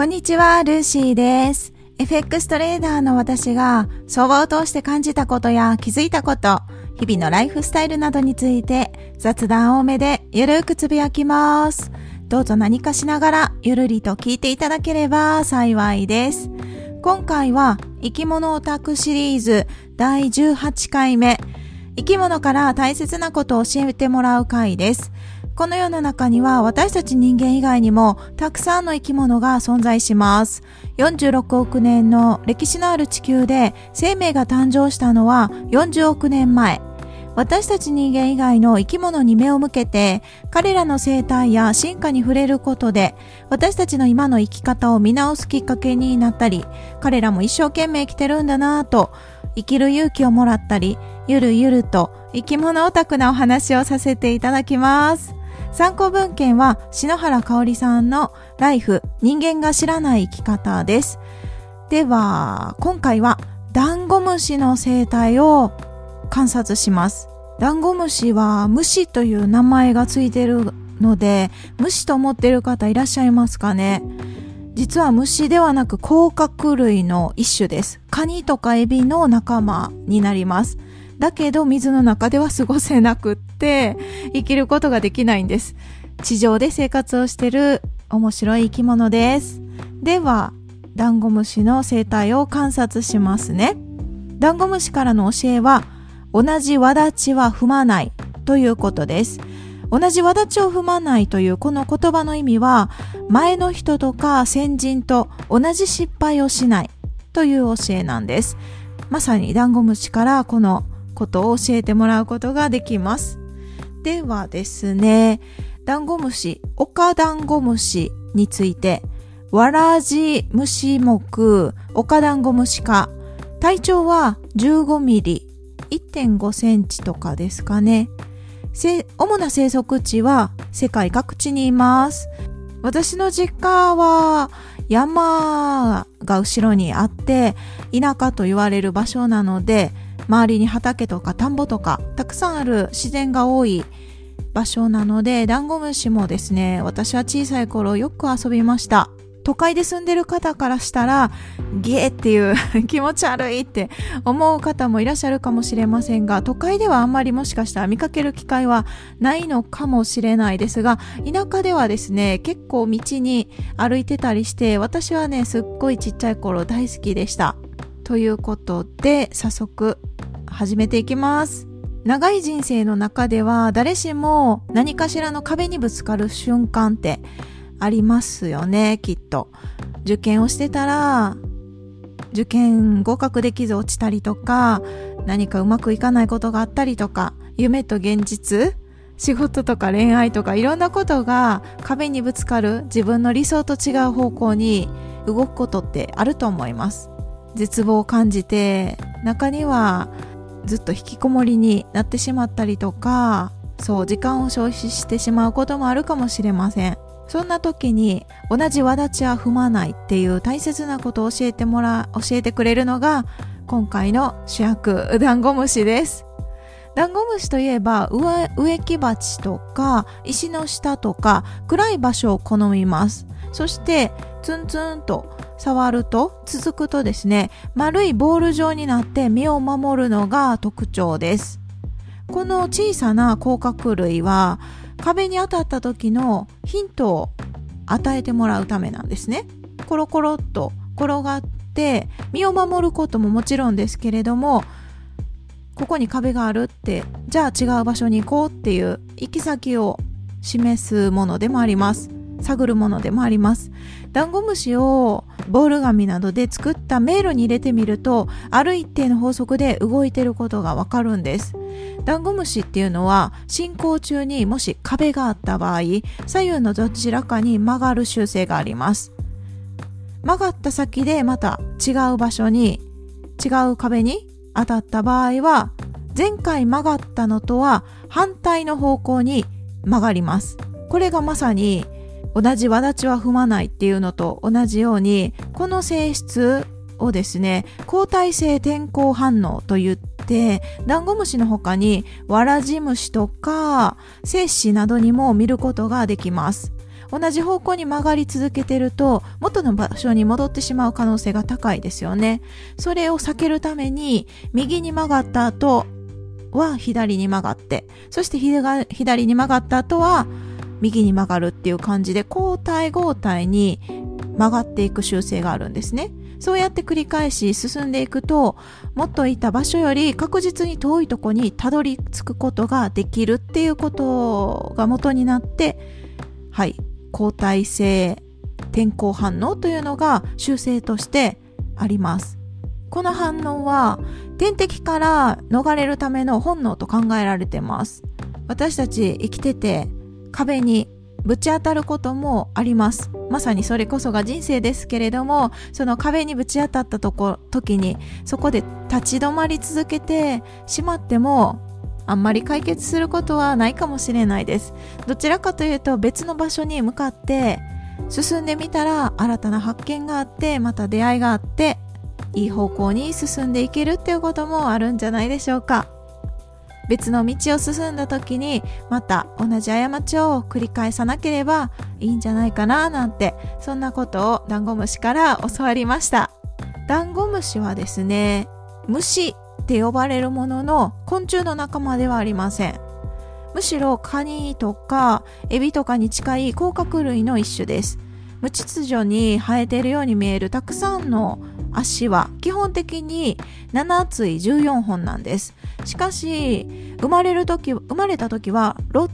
こんにちは、ルーシーです。FX トレーダーの私が相場を通して感じたことや気づいたこと、日々のライフスタイルなどについて雑談多めでゆるくつぶやきます。どうぞ何かしながらゆるりと聞いていただければ幸いです。今回は生き物オタクシリーズ第18回目、生き物から大切なことを教えてもらう回です。この世の中には私たち人間以外にもたくさんの生き物が存在します。46億年の歴史のある地球で生命が誕生したのは40億年前。私たち人間以外の生き物に目を向けて彼らの生態や進化に触れることで私たちの今の生き方を見直すきっかけになったり彼らも一生懸命生きてるんだなぁと生きる勇気をもらったりゆるゆると生き物オタクなお話をさせていただきます。参考文献は篠原香織さんのライフ人間が知らない生き方です。では、今回はダンゴムシの生態を観察します。ダンゴムシは虫という名前がついてるので、虫と思っている方いらっしゃいますかね実は虫ではなく甲殻類の一種です。カニとかエビの仲間になります。だけど水の中では過ごせなくって生きることができないんです。地上で生活をしてる面白い生き物です。では、ダンゴムシの生態を観察しますね。ダンゴムシからの教えは、同じ輪立ちは踏まないということです。同じ輪立ちを踏まないというこの言葉の意味は、前の人とか先人と同じ失敗をしないという教えなんです。まさにダンゴムシからこのことを教えてもらうことができます。ではですね、ダンゴムシ、オカダンゴムシについて、ワラジムシ目、オカダンゴムシ科、体長は15ミリ、1.5センチとかですかね。主な生息地は世界各地にいます。私の実家は山が後ろにあって田舎と言われる場所なので周りに畑とか田んぼとかたくさんある自然が多い場所なのでダンゴムシもですね私は小さい頃よく遊びました。都会で住んでる方からしたらゲーっていう 気持ち悪いって思う方もいらっしゃるかもしれませんが都会ではあんまりもしかしたら見かける機会はないのかもしれないですが田舎ではですね結構道に歩いてたりして私はねすっごいちっちゃい頃大好きでした。ということで早速始めていきます。長い人生の中では誰しも何かしらの壁にぶつかる瞬間ってありますよねきっと。受験をしてたら受験合格できず落ちたりとか何かうまくいかないことがあったりとか夢と現実仕事とか恋愛とかいろんなことが壁にぶつかる自分の理想と違う方向に動くことってあると思います。絶望を感じて中にはずっと引きこもりになってしまったりとかそう時間を消費してしまうこともあるかもしれません。そんな時に同じ輪立ちは踏まないっていう大切なことを教えてもら教えてくれるのが今回の主役ダンゴムシです。ダンゴムシといえば植植木鉢とか石の下とか暗い場所を好みます。そしてツンツンと触ると続くとですね丸いボール状になって身を守るのが特徴です。この小さな甲殻類は壁に当たった時のヒントを与えてもらうためなんですね。コロコロっと転がって身を守ることももちろんですけれどもここに壁があるってじゃあ違う場所に行こうっていう行き先を示すものでもあります。探るものでもあります。ダンゴムシをボール紙などで作った迷路に入れてみるとある一定の法則で動いてることがわかるんです。ダンゴムシっていうのは進行中にもし壁があった場合左右のどちらかに曲がる習性があります。曲がった先でまた違う場所に違う壁に当たった場合は前回曲がったのとは反対の方向に曲がります。これがまさに同じ輪立ちは踏まないっていうのと同じようにこの性質をですね交代性転校反応と言ってダンゴムシの他にワラジムシとかセッシなどにも見ることができます同じ方向に曲がり続けてると元の場所に戻ってしまう可能性が高いですよね。それを避けるために右に曲がった後は左に曲がって、そして左に曲がった後は右に曲がるっていう感じで交代交代に曲がっていく習性があるんですね。そうやって繰り返し進んでいくと、もっといた場所より確実に遠いとこにたどり着くことができるっていうことが元になって、はい、交代性天候反応というのが習性としてあります。この反応は天敵から逃れるための本能と考えられてます。私たち生きてて壁にぶち当たることもあります。まさにそれこそが人生ですけれども、その壁にぶち当たったとこ、時に、そこで立ち止まり続けてしまっても、あんまり解決することはないかもしれないです。どちらかというと別の場所に向かって進んでみたら新たな発見があって、また出会いがあって、いい方向に進んでいけるっていうこともあるんじゃないでしょうか。別の道を進んだ時にまた同じ過ちを繰り返さなければいいんじゃないかななんてそんなことをダンゴムシから教わりました。ダンゴムシはですね虫って呼ばれるものの昆虫の仲間ではありません。むしろカニとかエビとかに近い甲殻類の一種です。無秩序に生えているように見えるたくさんの足は基本的に7対14本なんです。しかし、生まれる時、生まれた時は6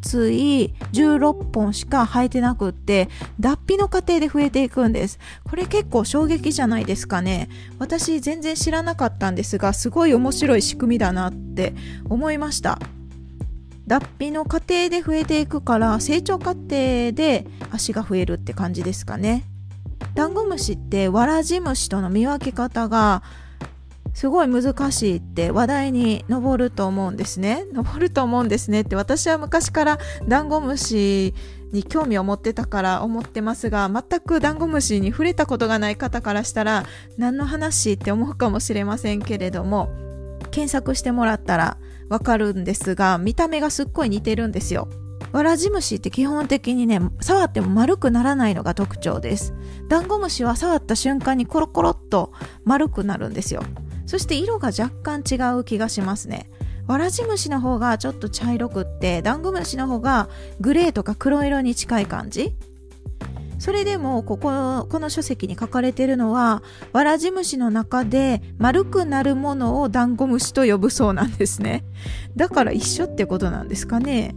対16本しか生えてなくって、脱皮の過程で増えていくんです。これ結構衝撃じゃないですかね。私全然知らなかったんですが、すごい面白い仕組みだなって思いました。脱皮の過程で増えていくから成長過程で足が増えるって感じですかね。ダンゴムシってわらじ虫との見分け方がすごい難しいって話題に上ると思うんですね。上ると思うんですねって私は昔からダンゴムシに興味を持ってたから思ってますが全くダンゴムシに触れたことがない方からしたら何の話って思うかもしれませんけれども検索してもらったらわかるんですが見た目がすっごい似てるんですよ。わらじ虫って基本的にね、触っても丸くならないのが特徴です。ダンゴムシは触った瞬間にコロコロっと丸くなるんですよ。そして色が若干違う気がしますね。わらじ虫の方がちょっと茶色くって、ダンゴムシの方がグレーとか黒色に近い感じそれでも、ここ、この書籍に書かれてるのは、わらじ虫の中で丸くなるものをダンゴムシと呼ぶそうなんですね。だから一緒ってことなんですかね。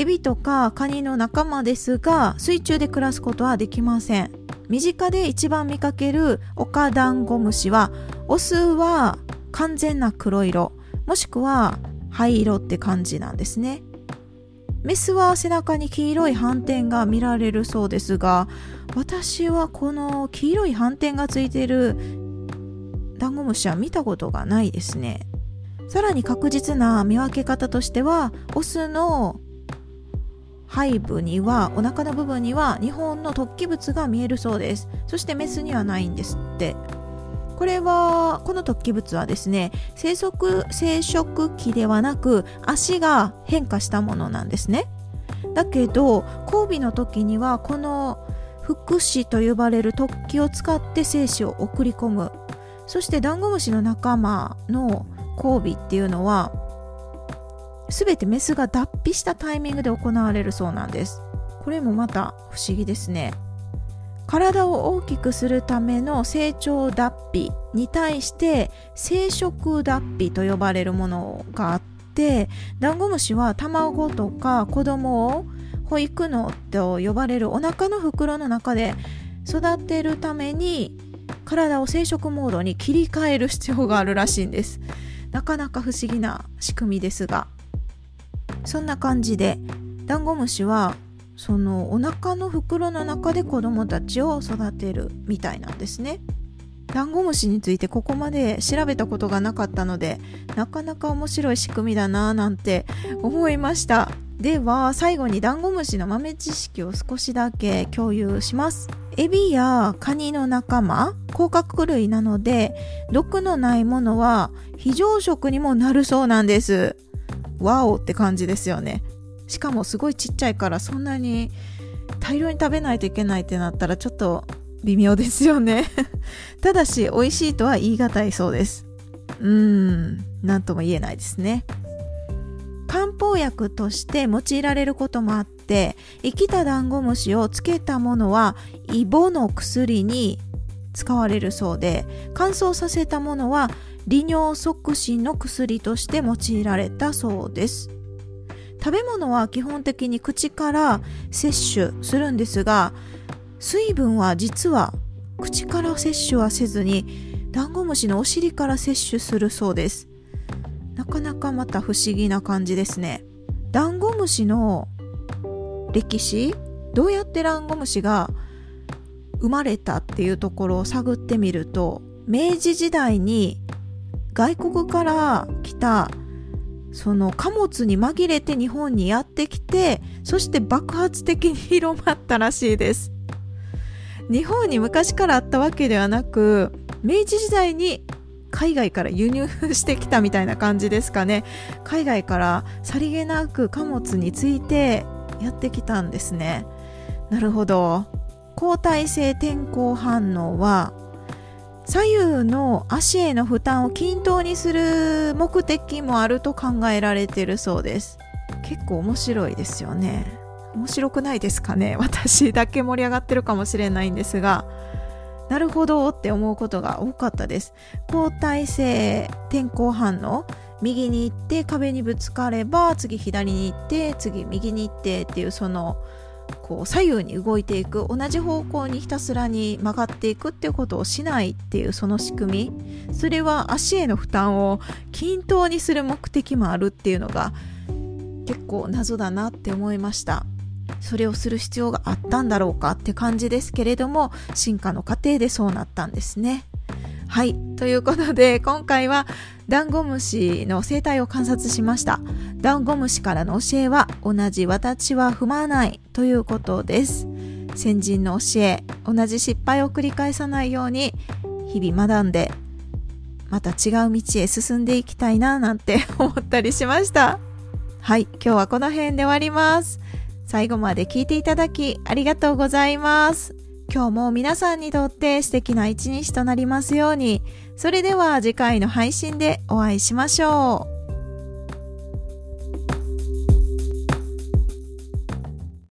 エビとかカニの仲間ですが水中で暮らすことはできません。身近で一番見かけるオカダンゴムシはオスは完全な黒色もしくは灰色って感じなんですね。メスは背中に黄色い斑点が見られるそうですが私はこの黄色い斑点がついてるダンゴムシは見たことがないですね。さらに確実な見分け方としてはオスの背部にはお腹の部分には日本の突起物が見えるそうです。そしてメスにはないんですって。これはこの突起物はですね生息生殖器ではなく足が変化したものなんですね。だけど交尾の時にはこの腹子と呼ばれる突起を使って精子を送り込む。そしてダンゴムシの仲間の交尾っていうのは全てメスが脱皮したタイミングで行われるそうなんです。これもまた不思議ですね。体を大きくするための成長脱皮に対して生殖脱皮と呼ばれるものがあってダンゴムシは卵とか子供を保育のと呼ばれるお腹の袋の中で育てるために体を生殖モードに切り替える必要があるらしいんです。なかなか不思議な仕組みですが。そんな感じでダンゴムシはそのお腹の袋の中で子供たちを育てるみたいなんですね。ダンゴムシについてここまで調べたことがなかったのでなかなか面白い仕組みだなぁなんて思いました。では最後にダンゴムシの豆知識を少しだけ共有します。エビやカニの仲間甲殻類なので毒のないものは非常食にもなるそうなんです。ワオって感じですよね。しかもすごいちっちゃいからそんなに大量に食べないといけないってなったらちょっと微妙ですよね。ただし美味しいとは言い難いそうです。うん何とも言えないですね。漢方薬として用いられることもあって生きたダンゴムシをつけたものはイボの薬に使われるそうで乾燥させたものは利尿促進の薬として用いられたそうです。食べ物は基本的に口から摂取するんですが水分は実は口から摂取はせずにダンゴムシのお尻から摂取するそうです。なかなかまた不思議な感じですね。ダンゴムシの歴史？どうやってダンゴムシが生まれたっていうところを探ってみると明治時代に外国から来たその貨物に紛れて日本にやってきてそして爆発的に広まったらしいです。日本に昔からあったわけではなく明治時代に海外から輸入してきたみたいな感じですかね。海外からさりげなく貨物についてやってきたんですね。なるほど。交代性転校反応は左右の足への負担を均等にする目的もあると考えられてるそうです。結構面白いですよね。面白くないですかね？私だけ盛り上がってるかもしれないんですが。なるほどって思うことが多かったです。交代性転校反応。右に行って壁にぶつかれば次左に行って次右に行ってっていうそのこう左右に動いていく同じ方向にひたすらに曲がっていくっていうことをしないっていうその仕組みそれは足への負担を均等にする目的もあるっていうのが結構謎だなって思いましたそれをする必要があったんだろうかって感じですけれども進化の過程でそうなったんですねはい。ということで、今回はダンゴムシの生態を観察しました。ダンゴムシからの教えは、同じ私は踏まないということです。先人の教え、同じ失敗を繰り返さないように、日々学んで、また違う道へ進んでいきたいな、なんて思ったりしました。はい。今日はこの辺で終わります。最後まで聞いていただきありがとうございます。今日も皆さんにとって素敵な一日となりますように。それでは次回の配信でお会いしましょう。